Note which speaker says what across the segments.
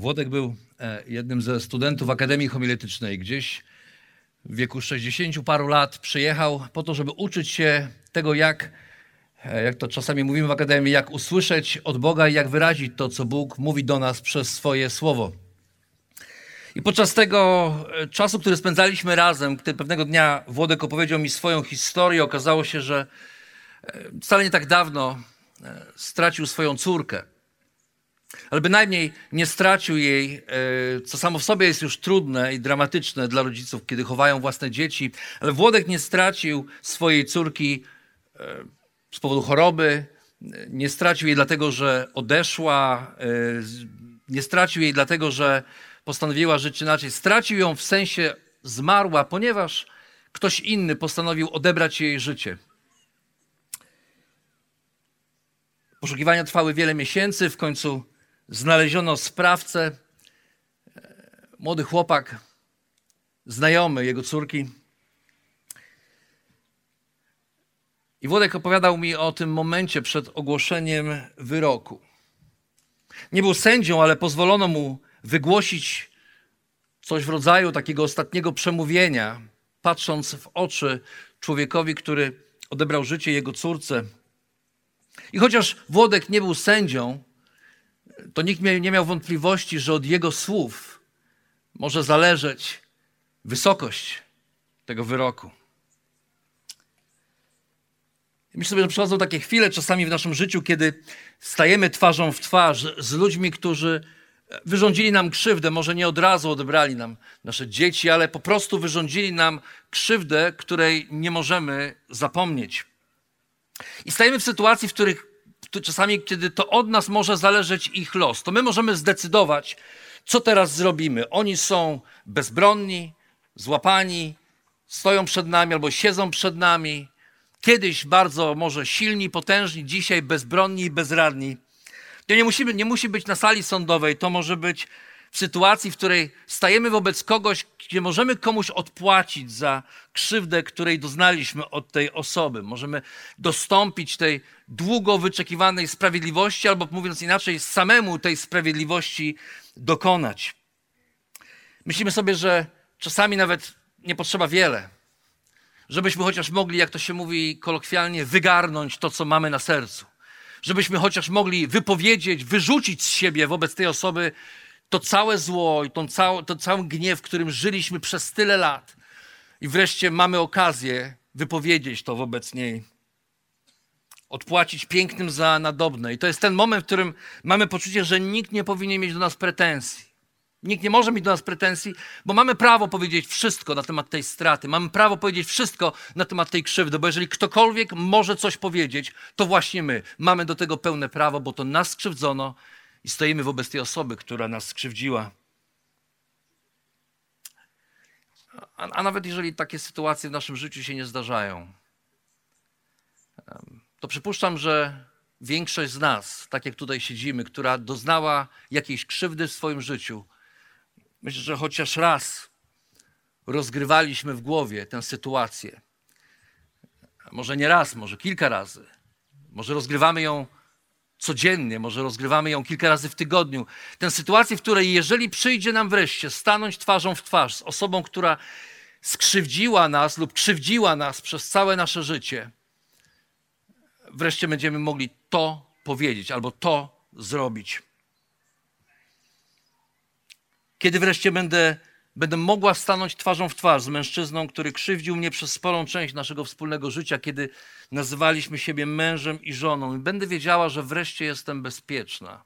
Speaker 1: Włodek był e, jednym ze studentów Akademii Homiletycznej. Gdzieś w wieku 60 paru lat przyjechał po to, żeby uczyć się tego, jak, e, jak to czasami mówimy w Akademii, jak usłyszeć od Boga i jak wyrazić to, co Bóg mówi do nas przez swoje słowo. I podczas tego e, czasu, który spędzaliśmy razem, gdy pewnego dnia Włodek opowiedział mi swoją historię, okazało się, że wcale nie tak dawno stracił swoją córkę ale bynajmniej nie stracił jej, e, co samo w sobie jest już trudne i dramatyczne dla rodziców, kiedy chowają własne dzieci, ale Włodek nie stracił swojej córki e, z powodu choroby, nie stracił jej dlatego, że odeszła, e, nie stracił jej dlatego, że postanowiła żyć inaczej. Stracił ją w sensie zmarła, ponieważ ktoś inny postanowił odebrać jej życie. Poszukiwania trwały wiele miesięcy, w końcu znaleziono sprawcę, młody chłopak, znajomy jego córki. I Włodek opowiadał mi o tym momencie przed ogłoszeniem wyroku. Nie był sędzią, ale pozwolono mu wygłosić coś w rodzaju takiego ostatniego przemówienia, patrząc w oczy człowiekowi, który odebrał życie jego córce. I chociaż Włodek nie był sędzią, to nikt nie miał wątpliwości, że od jego słów może zależeć wysokość tego wyroku. Myślę sobie, że przychodzą takie chwile czasami w naszym życiu, kiedy stajemy twarzą w twarz z ludźmi, którzy wyrządzili nam krzywdę. Może nie od razu odebrali nam nasze dzieci, ale po prostu wyrządzili nam krzywdę, której nie możemy zapomnieć. I stajemy w sytuacji, w których czasami, kiedy to od nas może zależeć ich los, to my możemy zdecydować, co teraz zrobimy. Oni są bezbronni, złapani, stoją przed nami albo siedzą przed nami. Kiedyś bardzo może silni, potężni, dzisiaj bezbronni i bezradni. To nie, musimy, nie musi być na sali sądowej, to może być w sytuacji, w której stajemy wobec kogoś, gdzie możemy komuś odpłacić za krzywdę, której doznaliśmy od tej osoby. Możemy dostąpić tej długo wyczekiwanej sprawiedliwości, albo mówiąc inaczej, samemu tej sprawiedliwości dokonać. Myślimy sobie, że czasami nawet nie potrzeba wiele, żebyśmy chociaż mogli, jak to się mówi kolokwialnie, wygarnąć to, co mamy na sercu. Żebyśmy chociaż mogli wypowiedzieć, wyrzucić z siebie wobec tej osoby to całe zło i tą całą, to cały gniew, którym żyliśmy przez tyle lat. I wreszcie mamy okazję wypowiedzieć to wobec niej. Odpłacić pięknym za nadobne. I to jest ten moment, w którym mamy poczucie, że nikt nie powinien mieć do nas pretensji. Nikt nie może mieć do nas pretensji, bo mamy prawo powiedzieć wszystko na temat tej straty. Mamy prawo powiedzieć wszystko na temat tej krzywdy, bo jeżeli ktokolwiek może coś powiedzieć, to właśnie my. Mamy do tego pełne prawo, bo to nas skrzywdzono i stoimy wobec tej osoby, która nas skrzywdziła. A, a, nawet jeżeli takie sytuacje w naszym życiu się nie zdarzają, to przypuszczam, że większość z nas, tak jak tutaj siedzimy, która doznała jakiejś krzywdy w swoim życiu, myślę, że chociaż raz rozgrywaliśmy w głowie tę sytuację. Może nie raz, może kilka razy. Może rozgrywamy ją codziennie, może rozgrywamy ją kilka razy w tygodniu. Tę sytuację, w której jeżeli przyjdzie nam wreszcie stanąć twarzą w twarz z osobą, która skrzywdziła nas lub krzywdziła nas przez całe nasze życie, wreszcie będziemy mogli to powiedzieć albo to zrobić. Kiedy wreszcie będę Będę mogła stanąć twarzą w twarz z mężczyzną, który krzywdził mnie przez sporą część naszego wspólnego życia, kiedy nazywaliśmy siebie mężem i żoną. I będę wiedziała, że wreszcie jestem bezpieczna,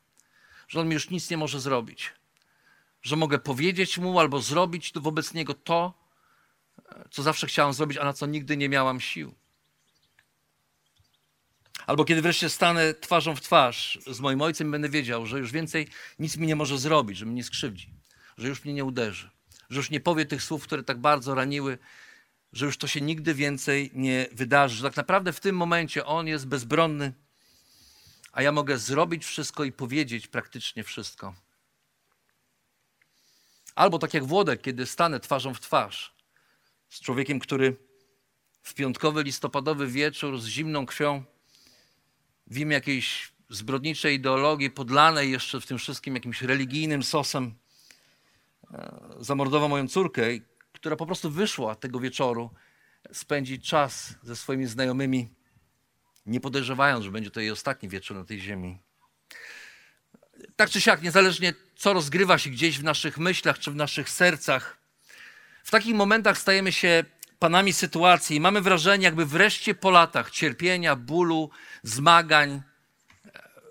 Speaker 1: że on mi już nic nie może zrobić, że mogę powiedzieć mu albo zrobić wobec niego to, co zawsze chciałam zrobić, a na co nigdy nie miałam sił. Albo kiedy wreszcie stanę twarzą w twarz z moim ojcem, będę wiedział, że już więcej nic mi nie może zrobić, że mnie nie skrzywdzi, że już mnie nie uderzy, że już nie powie tych słów, które tak bardzo raniły, że już to się nigdy więcej nie wydarzy, że tak naprawdę w tym momencie on jest bezbronny, a ja mogę zrobić wszystko i powiedzieć praktycznie wszystko. Albo tak jak Włodek, kiedy stanę twarzą w twarz z człowiekiem, który w piątkowy, listopadowy wieczór z zimną krwią w imię jakiejś zbrodniczej ideologii podlanej jeszcze w tym wszystkim jakimś religijnym sosem zamordował moją córkę, która po prostu wyszła tego wieczoru spędzić czas ze swoimi znajomymi, nie podejrzewając, że będzie to jej ostatni wieczór na tej ziemi. Tak czy siak, niezależnie co rozgrywa się gdzieś w naszych myślach czy w naszych sercach, w takich momentach stajemy się panami sytuacji i mamy wrażenie, jakby wreszcie po latach cierpienia, bólu, zmagań,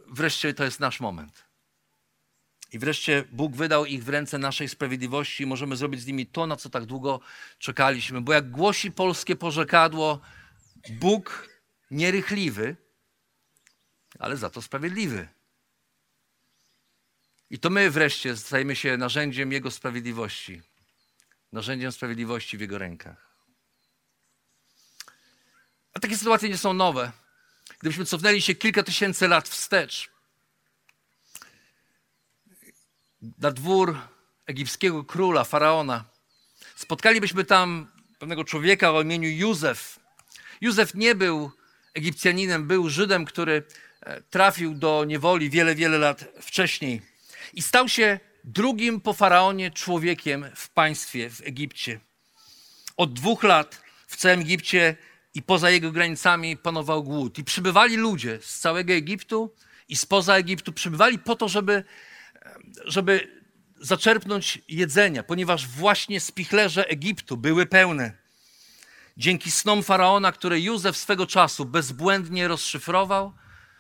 Speaker 1: wreszcie to jest nasz moment. I wreszcie Bóg wydał ich w ręce naszej sprawiedliwości i możemy zrobić z nimi to, na co tak długo czekaliśmy. Bo jak głosi polskie porzekadło, Bóg nierychliwy, ale za to sprawiedliwy. I to my wreszcie stajemy się narzędziem Jego sprawiedliwości. Narzędziem sprawiedliwości w Jego rękach. A takie sytuacje nie są nowe. Gdybyśmy cofnęli się kilka tysięcy lat wstecz, na dwór egipskiego króla, faraona, spotkalibyśmy tam pewnego człowieka o imieniu Józef. Józef nie był Egipcjaninem, był Żydem, który e, trafił do niewoli wiele, wiele lat wcześniej i stał się drugim po faraonie człowiekiem w państwie w Egipcie. Od dwóch lat w całym Egipcie i poza jego granicami panował głód. I przybywali ludzie z całego Egiptu i spoza Egiptu, przybywali po to, żeby, żeby zaczerpnąć jedzenia, ponieważ właśnie spichlerze Egiptu były pełne. Dzięki snom faraona, które Józef swego czasu bezbłędnie rozszyfrował,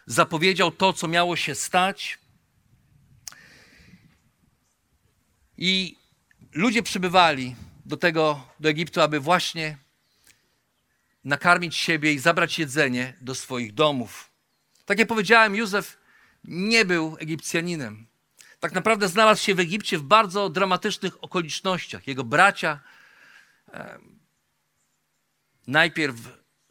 Speaker 1: zapowiedział to, co miało się stać. I ludzie przybywali do tego, do Egiptu, aby właśnie nakarmić siebie i zabrać jedzenie do swoich domów. Tak jak powiedziałem, Józef nie był Egipcjaninem. Tak naprawdę znalazł się w Egipcie w bardzo dramatycznych okolicznościach. Jego bracia najpierw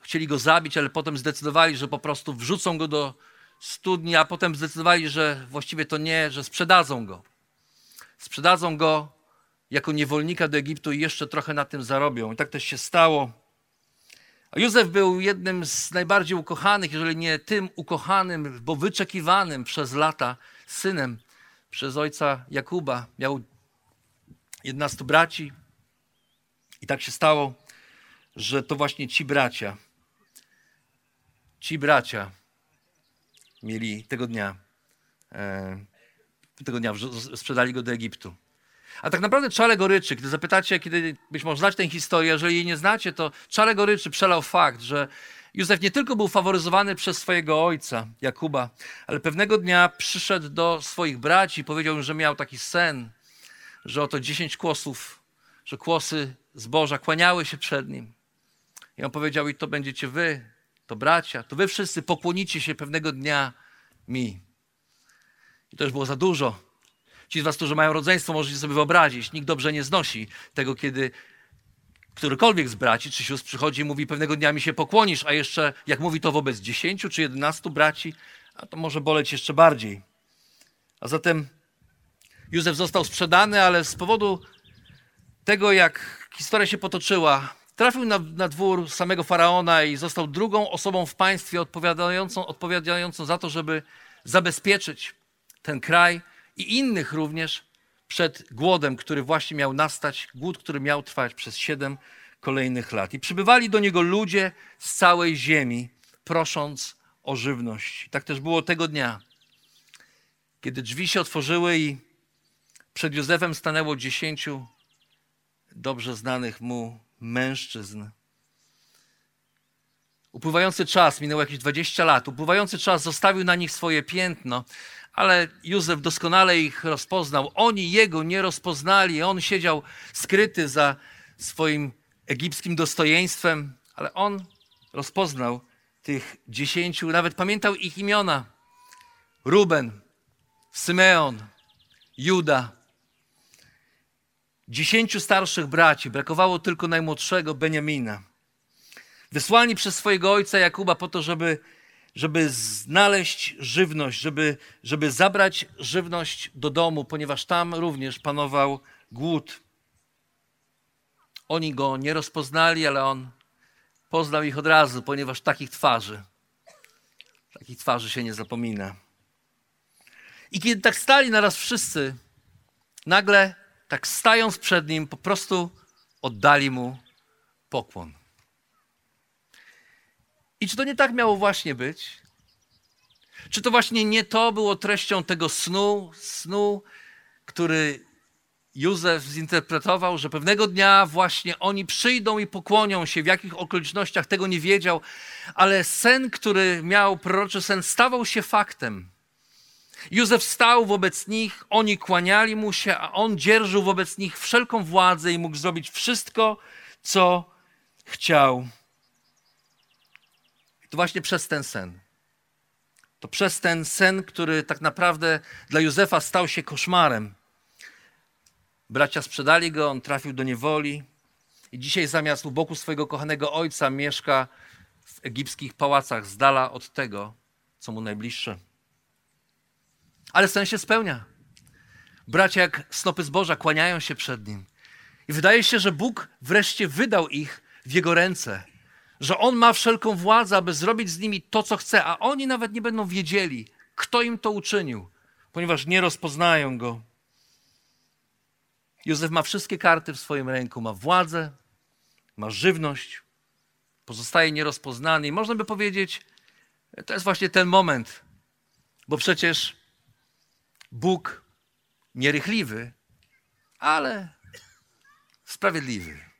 Speaker 1: chcieli go zabić, ale potem zdecydowali, że po prostu wrzucą go do studni, a potem zdecydowali, że właściwie to nie, że sprzedadzą go. Sprzedadzą go jako niewolnika do Egiptu i jeszcze trochę na tym zarobią. I tak też się stało. A Józef był jednym z najbardziej ukochanych, jeżeli nie tym ukochanym, bo wyczekiwanym przez lata synem przez ojca Jakuba. Miał 11 braci. I tak się stało, że to właśnie ci bracia, ci bracia mieli tego dnia, e, tego dnia sprzedali go do Egiptu. A tak naprawdę Czale Goryczy, gdy zapytacie, kiedy być może znać tę historię, jeżeli jej nie znacie, to Czale Goryczy przelał fakt, że Józef nie tylko był faworyzowany przez swojego ojca, Jakuba, ale pewnego dnia przyszedł do swoich braci i powiedział im, że miał taki sen, że oto dziesięć kłosów, że kłosy zboża kłaniały się przed nim. I on powiedział, i to będziecie wy, to bracia, to wy wszyscy pokłonicie się pewnego dnia mi. I to już było za dużo. Ci z was, którzy mają rodzeństwo, możecie sobie wyobrazić, nikt dobrze nie znosi tego, kiedy którykolwiek z braci czy sióstr przychodzi i mówi, pewnego dnia mi się pokłonisz, a jeszcze jak mówi to wobec dziesięciu czy jedenastu braci, a to może boleć jeszcze bardziej. A zatem Józef został sprzedany, ale z powodu tego, jak historia się potoczyła, trafił na, na dwór samego faraona i został drugą osobą w państwie odpowiadającą, odpowiadającą za to, żeby zabezpieczyć ten kraj i innych również przed głodem, który właśnie miał nastać, głód, który miał trwać przez siedem kolejnych lat. I przybywali do niego ludzie z całej ziemi, prosząc o żywność. Tak też było tego dnia, kiedy drzwi się otworzyły i przed Józefem stanęło dziesięciu dobrze znanych mu mężczyzn. Upływający czas, minęło jakieś 20 lat, upływający czas zostawił na nich swoje piętno, ale Józef doskonale ich rozpoznał. Oni jego nie rozpoznali. On siedział skryty za swoim egipskim dostojeństwem, ale on rozpoznał tych dziesięciu, nawet pamiętał ich imiona. Ruben, Symeon, Juda. Dziesięciu starszych braci, brakowało tylko najmłodszego Beniamina. Wysłani przez swojego ojca Jakuba po to, żeby, żeby znaleźć żywność, żeby, żeby zabrać żywność do domu, ponieważ tam również panował głód. Oni go nie rozpoznali, ale on poznał ich od razu, ponieważ takich twarzy, takich twarzy się nie zapomina. I kiedy tak stali naraz wszyscy, nagle, tak stając przed nim, po prostu oddali mu pokłon. I czy to nie tak miało właśnie być? Czy to właśnie nie to było treścią tego snu, snu, który Józef zinterpretował, że pewnego dnia właśnie oni przyjdą i pokłonią się, w jakich okolicznościach tego nie wiedział, ale sen, który miał proroczy sen, stawał się faktem. Józef stał wobec nich, oni kłaniali mu się, a on dzierżył wobec nich wszelką władzę i mógł zrobić wszystko, co chciał. To właśnie przez ten sen. To przez ten sen, który tak naprawdę dla Józefa stał się koszmarem. Bracia sprzedali go, on trafił do niewoli i dzisiaj zamiast u boku swojego kochanego ojca mieszka w egipskich pałacach, z dala od tego, co mu najbliższe. Ale sen się spełnia. Bracia jak snopy zboża kłaniają się przed nim. I wydaje się, że Bóg wreszcie wydał ich w jego ręce. Że On ma wszelką władzę, aby zrobić z nimi to, co chce, a oni nawet nie będą wiedzieli, kto im to uczynił, ponieważ nie rozpoznają go. Józef ma wszystkie karty w swoim ręku, ma władzę, ma żywność, pozostaje nierozpoznany. I można by powiedzieć, to jest właśnie ten moment, bo przecież Bóg nierychliwy, ale sprawiedliwy.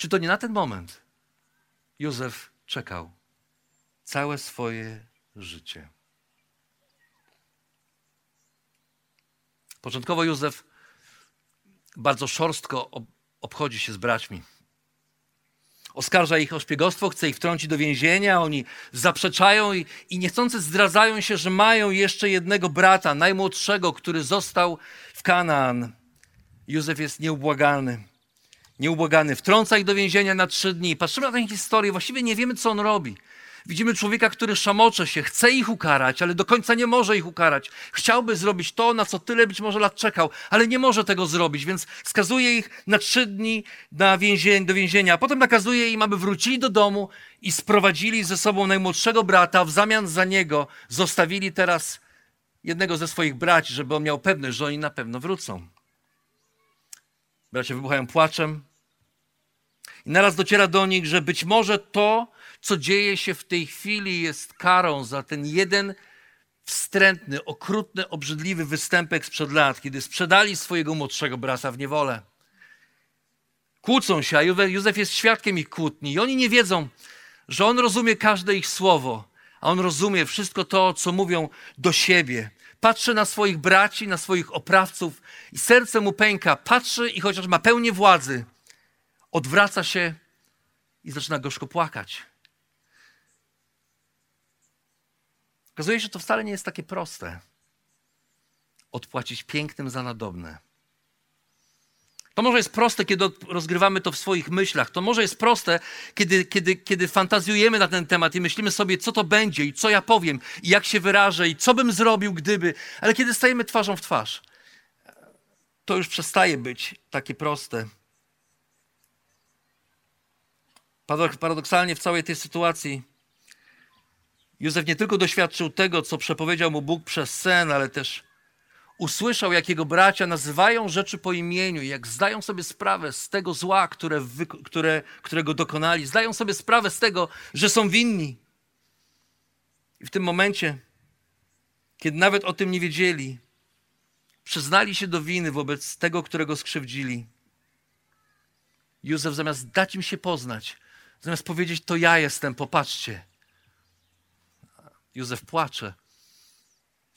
Speaker 1: Czy to nie na ten moment Józef czekał całe swoje życie? Początkowo Józef bardzo szorstko obchodzi się z braćmi. Oskarża ich o szpiegostwo, chce ich wtrącić do więzienia, oni zaprzeczają i, i niechcący zdradzają się, że mają jeszcze jednego brata, najmłodszego, który został w Kanaan. Józef jest nieubłagalny. Nieubłagany. Wtrąca ich do więzienia na trzy dni. Patrzymy na tę historię, właściwie nie wiemy, co on robi. Widzimy człowieka, który szamocze się, chce ich ukarać, ale do końca nie może ich ukarać. Chciałby zrobić to, na co tyle być może lat czekał, ale nie może tego zrobić, więc skazuje ich na trzy dni na więzień, do więzienia, a potem nakazuje im, aby wrócili do domu i sprowadzili ze sobą najmłodszego brata, w zamian za niego zostawili teraz jednego ze swoich braci, żeby on miał pewność, że oni na pewno wrócą. Bracia wybuchają płaczem. I naraz dociera do nich, że być może to, co dzieje się w tej chwili, jest karą za ten jeden wstrętny, okrutny, obrzydliwy występek sprzed lat, kiedy sprzedali swojego młodszego brata w niewolę. Kłócą się, a Józef jest świadkiem ich kłótni i oni nie wiedzą, że on rozumie każde ich słowo, a on rozumie wszystko to, co mówią do siebie. Patrzy na swoich braci, na swoich oprawców i serce mu pęka. Patrzy i chociaż ma pełnię władzy, odwraca się i zaczyna gorzko płakać. Okazuje się, że to wcale nie jest takie proste. Odpłacić pięknym za nadobne. To może jest proste, kiedy rozgrywamy to w swoich myślach. To może jest proste, kiedy, kiedy, kiedy fantazjujemy na ten temat i myślimy sobie, co to będzie i co ja powiem i jak się wyrażę i co bym zrobił, gdyby. Ale kiedy stajemy twarzą w twarz, to już przestaje być takie proste. Paradoksalnie w całej tej sytuacji Józef nie tylko doświadczył tego, co przepowiedział mu Bóg przez sen, ale też usłyszał, jak jego bracia nazywają rzeczy po imieniu, jak zdają sobie sprawę z tego zła, które, które, którego dokonali, zdają sobie sprawę z tego, że są winni. I w tym momencie, kiedy nawet o tym nie wiedzieli, przyznali się do winy wobec tego, którego skrzywdzili. Józef zamiast dać im się poznać, zamiast powiedzieć, to ja jestem, popatrzcie, Józef płacze,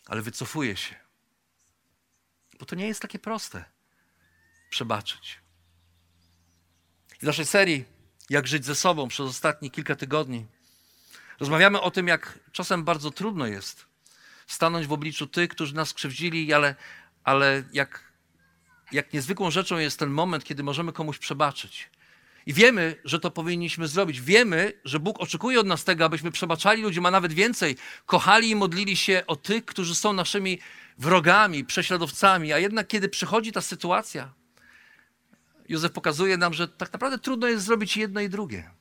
Speaker 1: ale wycofuje się. Bo to nie jest takie proste przebaczyć. W naszej serii jak żyć ze sobą przez ostatnie kilka tygodni. Rozmawiamy o tym, jak czasem bardzo trudno jest stanąć w obliczu tych, którzy nas krzywdzili, ale, ale jak, jak niezwykłą rzeczą jest ten moment, kiedy możemy komuś przebaczyć. I wiemy, że to powinniśmy zrobić. Wiemy, że Bóg oczekuje od nas tego, abyśmy przebaczali ludziom, a nawet więcej, kochali i modlili się o tych, którzy są naszymi wrogami, prześladowcami. A jednak, kiedy przychodzi ta sytuacja, Józef pokazuje nam, że tak naprawdę trudno jest zrobić jedno i drugie.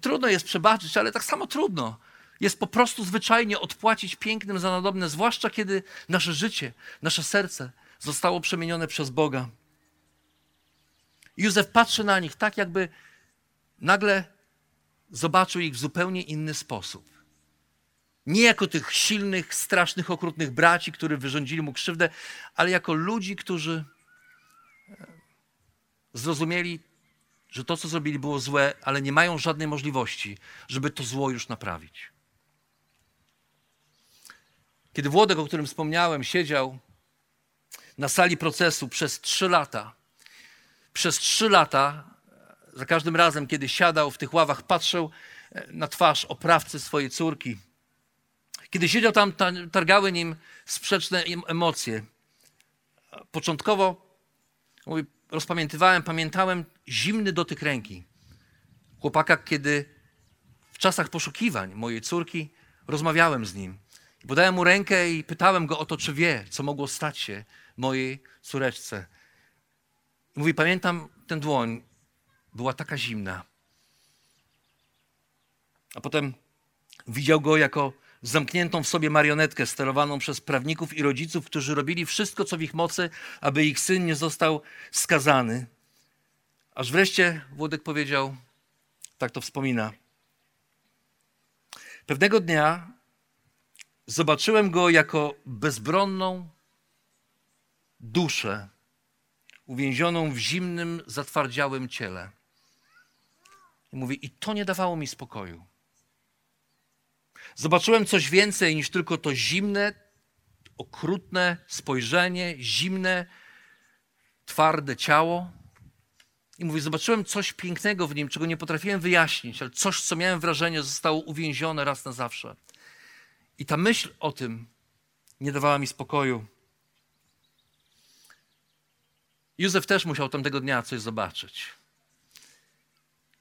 Speaker 1: Trudno jest przebaczyć, ale tak samo trudno jest po prostu zwyczajnie odpłacić pięknym za nadobne, zwłaszcza kiedy nasze życie, nasze serce zostało przemienione przez Boga. Józef patrzy na nich tak, jakby nagle zobaczył ich w zupełnie inny sposób. Nie jako tych silnych, strasznych, okrutnych braci, którzy wyrządzili mu krzywdę, ale jako ludzi, którzy e, zrozumieli, że to, co zrobili, było złe, ale nie mają żadnej możliwości, żeby to zło już naprawić. Kiedy Włodek, o którym wspomniałem, siedział na sali procesu przez trzy lata, przez trzy lata, za każdym razem, kiedy siadał w tych ławach, patrzył e, na twarz oprawcy swojej córki. Kiedy siedział tam, targały nim sprzeczne emocje. Początkowo mówi, rozpamiętywałem, pamiętałem zimny dotyk ręki chłopaka, kiedy w czasach poszukiwań mojej córki rozmawiałem z nim. Podałem mu rękę i pytałem go o to, czy wie, co mogło stać się mojej córeczce. Mówi, pamiętam tę dłoń, była taka zimna. A potem widział go jako zamkniętą w sobie marionetkę sterowaną przez prawników i rodziców, którzy robili wszystko, co w ich mocy, aby ich syn nie został skazany. Aż wreszcie Włodek powiedział, tak to wspomina. Pewnego dnia zobaczyłem go jako bezbronną duszę uwięzioną w zimnym, zatwardziałym ciele. I mówi, i to nie dawało mi spokoju. Zobaczyłem coś więcej niż tylko to zimne, okrutne spojrzenie, zimne, twarde ciało. I mówi, zobaczyłem coś pięknego w nim, czego nie potrafiłem wyjaśnić, ale coś, co miałem wrażenie, zostało uwięzione raz na zawsze. I ta myśl o tym nie dawała mi spokoju. Józef też musiał tamtego dnia coś zobaczyć.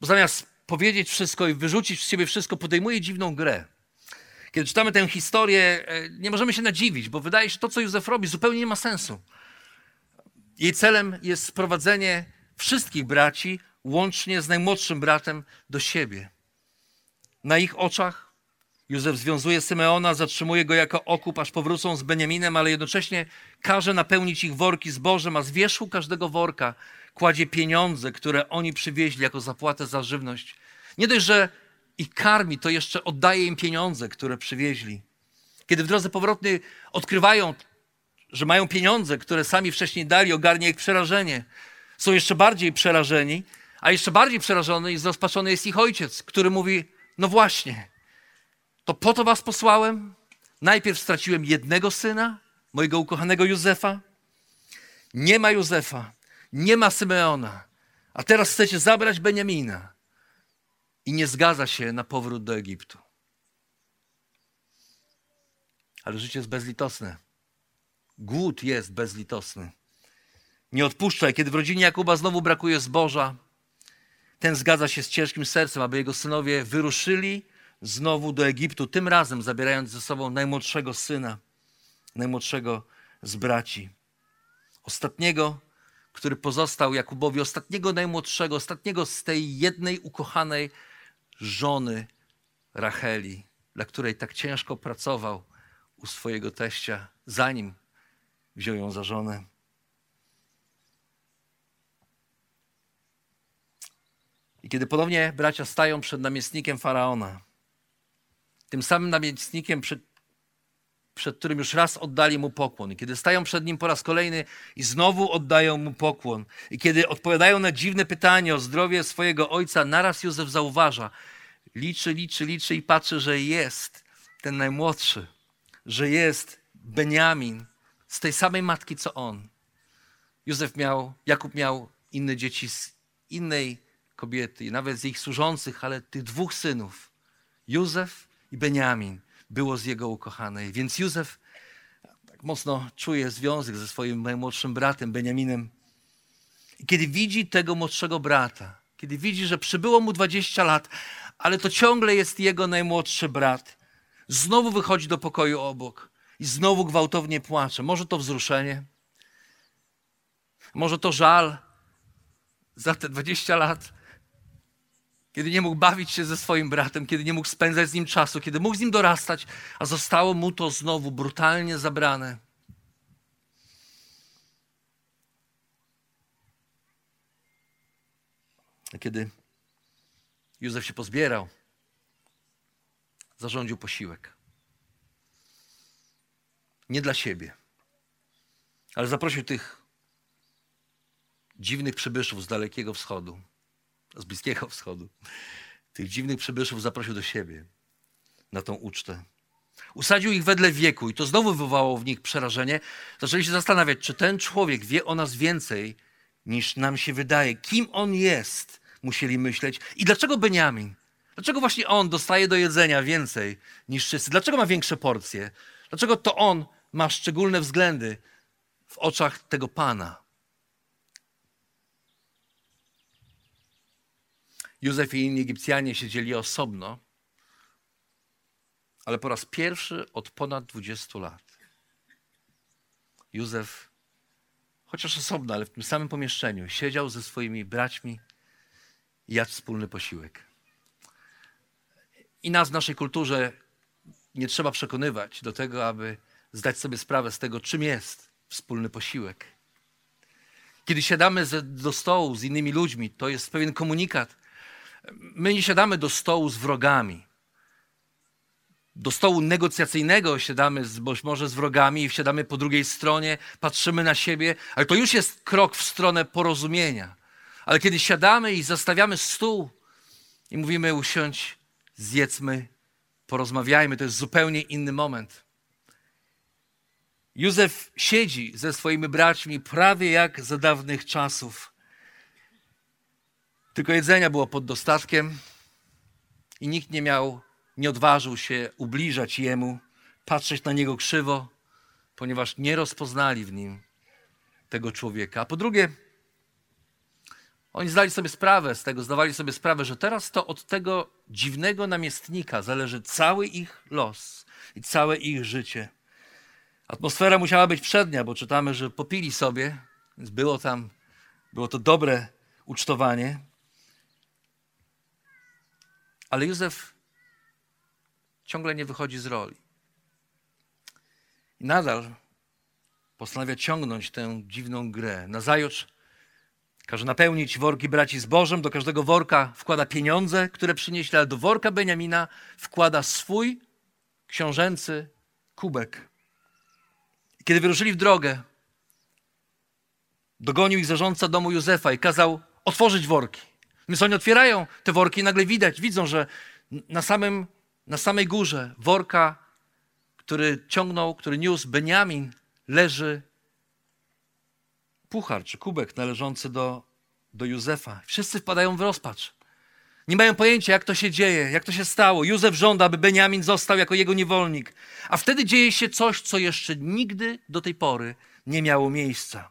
Speaker 1: Bo zamiast powiedzieć wszystko i wyrzucić z siebie wszystko, podejmuje dziwną grę. Kiedy czytamy tę historię, e, nie możemy się nadziwić, bo wydaje się, że to, co Józef robi, zupełnie nie ma sensu. Jej celem jest sprowadzenie wszystkich braci, łącznie z najmłodszym bratem, do siebie. Na ich oczach Józef związuje Symeona, zatrzymuje go jako okup, aż powrócą z Beniaminem, ale jednocześnie każe napełnić ich worki zbożem, a z wierzchu każdego worka kładzie pieniądze, które oni przywieźli jako zapłatę za żywność. Nie dość, że ich karmi, to jeszcze oddaje im pieniądze, które przywieźli. Kiedy w drodze powrotnej odkrywają, że mają pieniądze, które sami wcześniej dali, ogarnia ich przerażenie. Są jeszcze bardziej przerażeni, a jeszcze bardziej przerażony i zrozpaczony jest ich ojciec, który mówi: No właśnie, to po to was posłałem. Najpierw straciłem jednego syna, mojego ukochanego Józefa. Nie ma Józefa, nie ma Symeona, a teraz chcecie zabrać Beniamina. I nie zgadza się na powrót do Egiptu. Ale życie jest bezlitosne. Głód jest bezlitosny. Nie odpuszczaj, kiedy w rodzinie Jakuba znowu brakuje zboża. Ten zgadza się z ciężkim sercem, aby jego synowie wyruszyli znowu do Egiptu, tym razem zabierając ze sobą najmłodszego syna, najmłodszego z braci. Ostatniego, który pozostał Jakubowi, ostatniego najmłodszego, ostatniego z tej jednej ukochanej żony Racheli, dla której tak ciężko pracował u swojego teścia, zanim wziął ją za żonę. I kiedy ponownie bracia stają przed namiestnikiem faraona, tym samym namiestnikiem, przed, przed którym już raz oddali mu pokłon. I kiedy stają przed nim po raz kolejny i znowu oddają mu pokłon, i kiedy odpowiadają na dziwne pytanie o zdrowie swojego ojca, naraz Józef zauważa, liczy, liczy, liczy i patrzy, że jest ten najmłodszy, że jest Beniamin z tej samej matki co on. Józef miał, Jakub miał inne dzieci z innej kobiety nawet z ich służących, ale tych dwóch synów, Józef i Beniamin, było z jego ukochanej. Więc Józef tak mocno czuje związek ze swoim najmłodszym bratem Beniaminem. I kiedy widzi tego młodszego brata, kiedy widzi, że przybyło mu 20 lat, ale to ciągle jest jego najmłodszy brat, znowu wychodzi do pokoju obok i znowu gwałtownie płacze. Może to wzruszenie, może to żal za te 20 lat, kiedy nie mógł bawić się ze swoim bratem, kiedy nie mógł spędzać z nim czasu, kiedy mógł z nim dorastać, a zostało mu to znowu brutalnie zabrane. Kiedy Józef się pozbierał, zarządził posiłek. Nie dla siebie, ale zaprosił tych dziwnych przybyszów z Dalekiego Wschodu, z Bliskiego Wschodu. Tych dziwnych przybyszów zaprosił do siebie na tą ucztę. Usadził ich wedle wieku i to znowu wywołało w nich przerażenie. Zaczęli się zastanawiać, czy ten człowiek wie o nas więcej niż nam się wydaje. Kim on jest, musieli myśleć. I dlaczego Beniamin? Dlaczego właśnie on dostaje do jedzenia więcej niż wszyscy? Dlaczego ma większe porcje? Dlaczego to on ma szczególne względy w oczach tego Pana? Józef i inni Egipcjanie siedzieli osobno, ale po raz pierwszy od ponad 20 lat. Józef, chociaż osobno, ale w tym samym pomieszczeniu, siedział ze swoimi braćmi i jadł wspólny posiłek. I nas w naszej kulturze nie trzeba przekonywać do tego, aby zdać sobie sprawę z tego, czym jest wspólny posiłek. Kiedy siadamy do stołu z innymi ludźmi, to jest pewien komunikat. My nie siadamy do stołu z wrogami. Do stołu negocjacyjnego siadamy z, może z wrogami i wsiadamy po drugiej stronie, patrzymy na siebie, ale to już jest krok w stronę porozumienia. Ale kiedy siadamy i zastawiamy stół i mówimy usiądź, zjedzmy, porozmawiajmy, to jest zupełnie inny moment. Józef siedzi ze swoimi braćmi prawie jak za dawnych czasów. Tylko jedzenia było pod dostatkiem i nikt nie miał, nie odważył się ubliżać jemu, patrzeć na niego krzywo, ponieważ nie rozpoznali w nim tego człowieka. A po drugie, oni zdali sobie sprawę z tego, zdawali sobie sprawę, że teraz to od tego dziwnego namiestnika zależy cały ich los i całe ich życie. Atmosfera musiała być przednia, bo czytamy, że popili sobie, więc było tam, było to dobre ucztowanie. Ale Józef ciągle nie wychodzi z roli. I nadal postanawia ciągnąć tę dziwną grę. Nazajutrz każe napełnić worki braci zbożem, do każdego worka wkłada pieniądze, które przynieśli, ale do worka Beniamina wkłada swój książęcy kubek. I kiedy wyruszyli w drogę, dogonił ich zarządca domu Józefa i kazał otworzyć worki. Więc oni otwierają te worki i nagle widać, widzą, że na, samym, na samej górze worka, który ciągnął, który niósł Beniamin, leży puchar czy kubek należący do, do Józefa. Wszyscy wpadają w rozpacz. Nie mają pojęcia, jak to się dzieje, jak to się stało. Józef żąda, aby Beniamin został jako jego niewolnik. A wtedy dzieje się coś, co jeszcze nigdy do tej pory nie miało miejsca.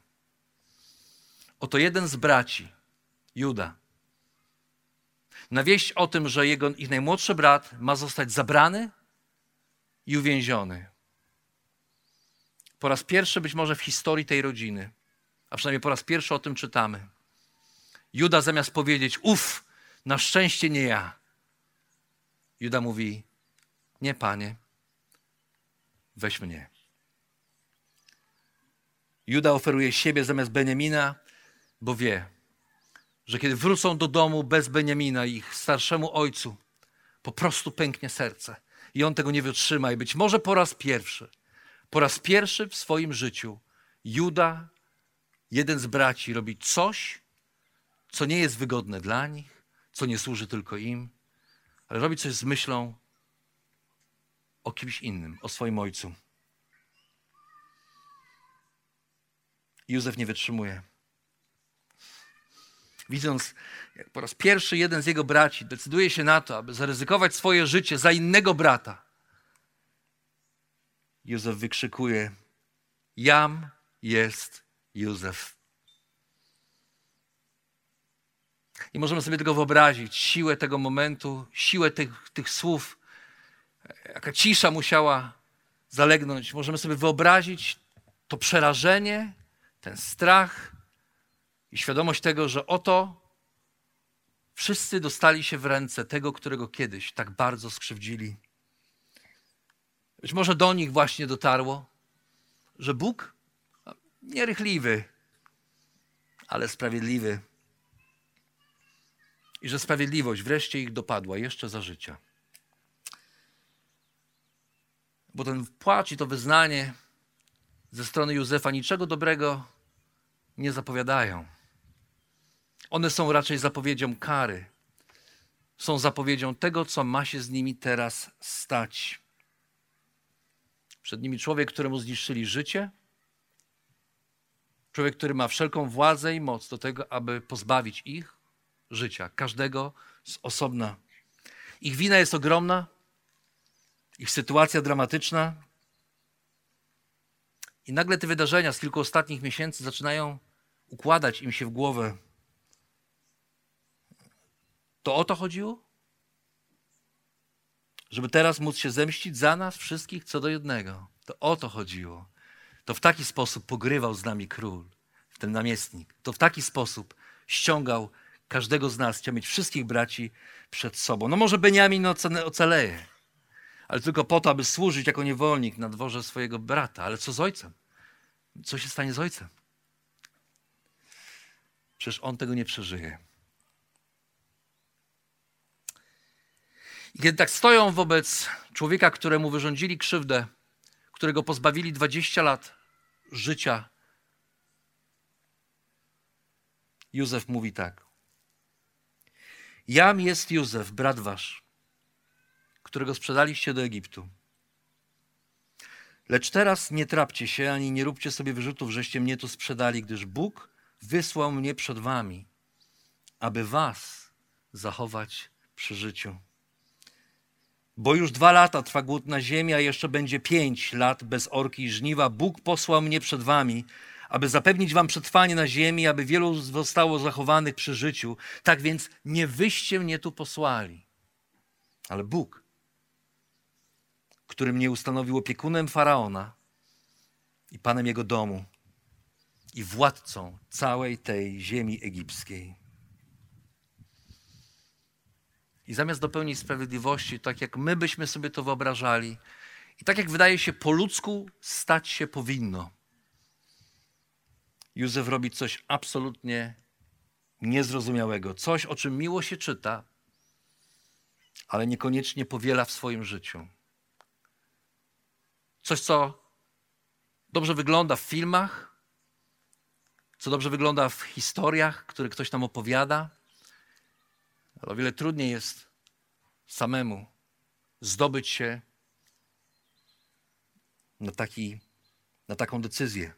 Speaker 1: Oto jeden z braci, Juda, na wieść o tym, że jego, ich najmłodszy brat ma zostać zabrany i uwięziony. Po raz pierwszy być może w historii tej rodziny, a przynajmniej po raz pierwszy o tym czytamy. Juda zamiast powiedzieć, uf, na szczęście nie ja. Juda mówi, nie panie, weź mnie. Juda oferuje siebie zamiast Beniamina, bo wie, że kiedy wrócą do domu bez Beniamina, ich starszemu ojcu, po prostu pęknie serce i on tego nie wytrzyma. I być może po raz pierwszy, po raz pierwszy w swoim życiu, Juda, jeden z braci, robi coś, co nie jest wygodne dla nich, co nie służy tylko im, ale robi coś z myślą o kimś innym, o swoim ojcu. Józef nie wytrzymuje. Widząc, jak po raz pierwszy jeden z jego braci decyduje się na to, aby zaryzykować swoje życie za innego brata, Józef wykrzykuje: Jam jest Józef. I możemy sobie tego wyobrazić, siłę tego momentu, siłę tych, tych słów, jaka cisza musiała zalegnąć. Możemy sobie wyobrazić to przerażenie, ten strach i świadomość tego, że oto wszyscy dostali się w ręce tego, którego kiedyś tak bardzo skrzywdzili. Być może do nich właśnie dotarło, że Bóg nierychliwy, ale sprawiedliwy. I że sprawiedliwość wreszcie ich dopadła jeszcze za życia. Bo ten płacz i to wyznanie ze strony Józefa niczego dobrego nie zapowiadają. One są raczej zapowiedzią kary. Są zapowiedzią tego, co ma się z nimi teraz stać. Przed nimi człowiek, któremu zniszczyli życie, człowiek, który ma wszelką władzę i moc do tego, aby pozbawić ich życia, każdego z osobna. Ich wina jest ogromna, ich sytuacja dramatyczna. I nagle te wydarzenia z kilku ostatnich miesięcy zaczynają układać im się w głowę. To o to chodziło? żeby teraz móc się zemścić za nas wszystkich co do jednego. To o to chodziło. To w taki sposób pogrywał z nami król, ten namiestnik. To w taki sposób ściągał każdego z nas, chciał mieć wszystkich braci przed sobą. No może Beniamin ocaleje, ale tylko po to, aby służyć jako niewolnik na dworze swojego brata. Ale co z ojcem? Co się stanie z ojcem? Przecież on tego nie przeżyje. I kiedy tak stoją wobec człowieka, któremu wyrządzili krzywdę, którego pozbawili 20 lat życia, Józef mówi tak. Jam jest Józef, brat wasz, którego sprzedaliście do Egiptu. Lecz teraz nie trapcie się, ani nie róbcie sobie wyrzutów, żeście mnie tu sprzedali, gdyż Bóg wysłał mnie przed wami, aby was zachować przy życiu. Bo już dwa lata trwa głód na ziemi, a jeszcze będzie pięć lat bez orki i żniwa. Bóg posłał mnie przed wami, aby zapewnić wam przetrwanie na ziemi, aby wielu zostało zachowanych przy życiu. Tak więc nie wyście mnie tu posłali, ale Bóg, który mnie ustanowił opiekunem faraona i panem jego domu i władcą całej tej ziemi egipskiej. I zamiast dopełnić sprawiedliwości, tak jak my byśmy sobie to wyobrażali, i tak jak wydaje się po ludzku stać się powinno, Józef robi coś absolutnie niezrozumiałego, coś, o czym miło się czyta, ale niekoniecznie powiela w swoim życiu. Coś, co dobrze wygląda w filmach, co dobrze wygląda w historiach, które ktoś nam opowiada, ale o wiele trudniej jest samemu zdobyć się na, taki, na taką decyzję.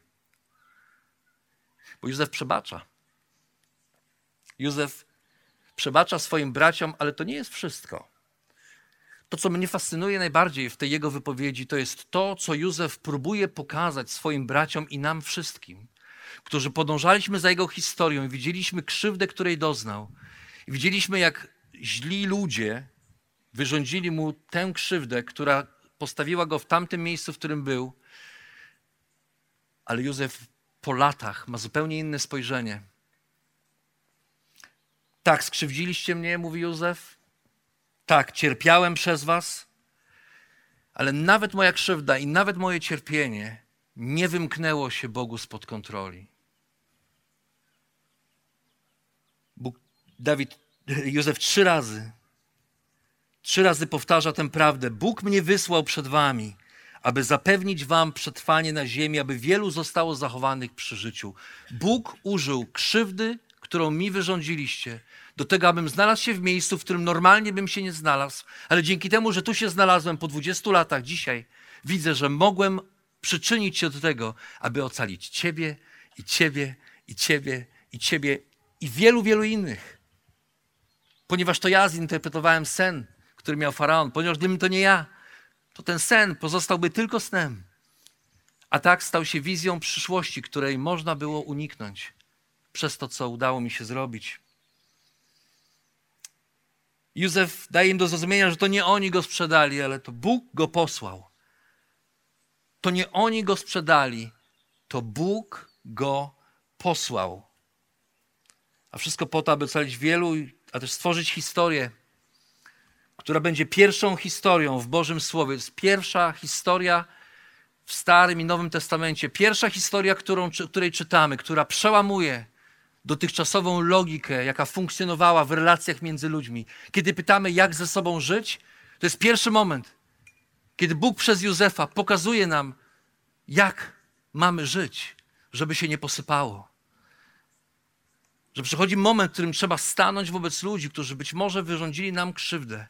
Speaker 1: Bo Józef przebacza. Józef przebacza swoim braciom, ale to nie jest wszystko. To, co mnie fascynuje najbardziej w tej jego wypowiedzi, to jest to, co Józef próbuje pokazać swoim braciom i nam wszystkim, którzy podążaliśmy za jego historią widzieliśmy krzywdę, której doznał, i widzieliśmy, jak źli ludzie wyrządzili mu tę krzywdę, która postawiła go w tamtym miejscu, w którym był. Ale Józef po latach ma zupełnie inne spojrzenie. Tak, skrzywdziliście mnie, mówi Józef. Tak, cierpiałem przez was, ale nawet moja krzywda i nawet moje cierpienie nie wymknęło się Bogu spod kontroli. Bóg Dawid, Józef trzy razy, trzy razy powtarza tę prawdę. Bóg mnie wysłał przed wami, aby zapewnić wam przetrwanie na ziemi, aby wielu zostało zachowanych przy życiu. Bóg użył krzywdy, którą mi wyrządziliście, do tego, abym znalazł się w miejscu, w którym normalnie bym się nie znalazł, ale dzięki temu, że tu się znalazłem po 20 latach dzisiaj, widzę, że mogłem przyczynić się do tego, aby ocalić Ciebie i Ciebie i Ciebie i Ciebie i wielu, wielu innych. Ponieważ to ja zinterpretowałem sen, który miał faraon, ponieważ gdybym to nie ja, to ten sen pozostałby tylko snem. A tak stał się wizją przyszłości, której można było uniknąć przez to, co udało mi się zrobić. Józef daje im do zrozumienia, że to nie oni go sprzedali, ale to Bóg go posłał. To nie oni go sprzedali, to Bóg go posłał. A wszystko po to, aby ocalić wielu, a też stworzyć historię, która będzie pierwszą historią w Bożym Słowie. Jest pierwsza historia w Starym i Nowym Testamencie. Pierwsza historia, którą, której czytamy, która przełamuje dotychczasową logikę, jaka funkcjonowała w relacjach między ludźmi. Kiedy pytamy, jak ze sobą żyć, to jest pierwszy moment, kiedy Bóg przez Józefa pokazuje nam, jak mamy żyć, żeby się nie posypało. Że przychodzi moment, w którym trzeba stanąć wobec ludzi, którzy być może wyrządzili nam krzywdę.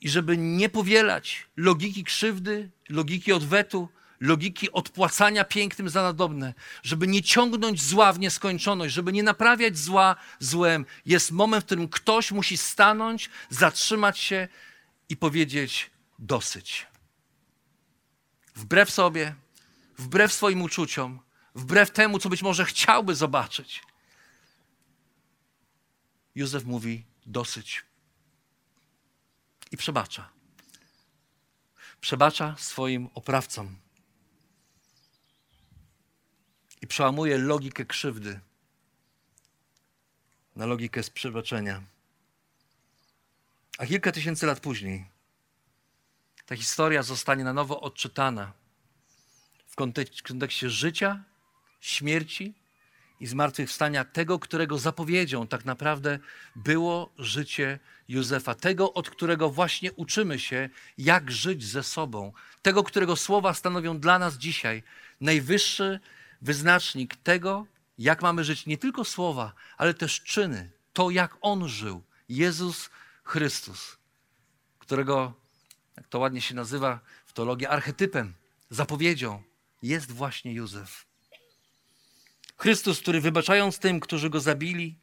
Speaker 1: I żeby nie powielać logiki krzywdy, logiki odwetu, logiki odpłacania pięknym za nadobne, żeby nie ciągnąć zła w nieskończoność, żeby nie naprawiać zła złem. Jest moment, w którym ktoś musi stanąć, zatrzymać się i powiedzieć dosyć. Wbrew sobie, wbrew swoim uczuciom, wbrew temu, co być może chciałby zobaczyć. Józef mówi dosyć i przebacza. Przebacza swoim oprawcom i przełamuje logikę krzywdy na logikę z przebaczenia. A kilka tysięcy lat później ta historia zostanie na nowo odczytana w kontekście życia, śmierci i zmartwychwstania tego, którego zapowiedzią. Tak naprawdę było życie Józefa, tego, od którego właśnie uczymy się, jak żyć ze sobą, tego, którego słowa stanowią dla nas dzisiaj najwyższy wyznacznik tego, jak mamy żyć nie tylko słowa, ale też czyny, to jak On żył, Jezus Chrystus, którego, jak to ładnie się nazywa w teologii, archetypem, zapowiedzią jest właśnie Józef. Chrystus, który wybaczając tym, którzy go zabili,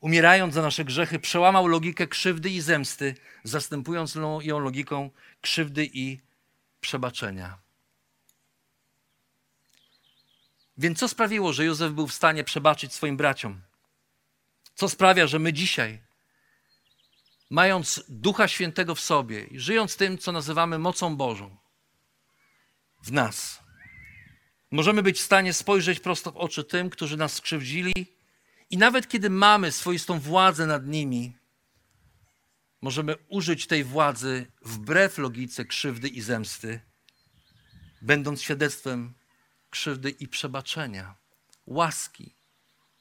Speaker 1: umierając za nasze grzechy, przełamał logikę krzywdy i zemsty, zastępując ją logiką krzywdy i przebaczenia. Więc co sprawiło, że Józef był w stanie przebaczyć swoim braciom? Co sprawia, że my dzisiaj, mając Ducha Świętego w sobie i żyjąc tym, co nazywamy mocą Bożą w nas, możemy być w stanie spojrzeć prosto w oczy tym, którzy nas skrzywdzili i nawet kiedy mamy swoistą władzę nad nimi, możemy użyć tej władzy wbrew logice krzywdy i zemsty, będąc świadectwem krzywdy i przebaczenia, łaski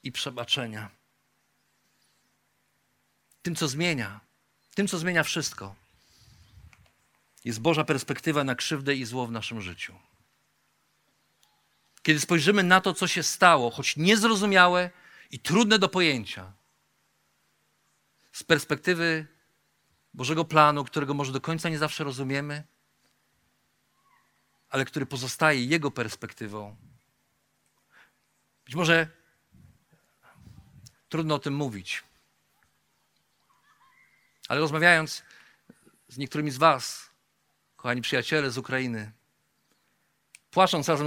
Speaker 1: i przebaczenia. Tym, co zmienia, tym, co zmienia wszystko, jest Boża perspektywa na krzywdę i zło w naszym życiu. Kiedy spojrzymy na to, co się stało, choć niezrozumiałe i trudne do pojęcia, z perspektywy Bożego planu, którego może do końca nie zawsze rozumiemy, ale który pozostaje Jego perspektywą. Być może trudno o tym mówić, ale rozmawiając z niektórymi z Was, kochani przyjaciele z Ukrainy, płacząc razem z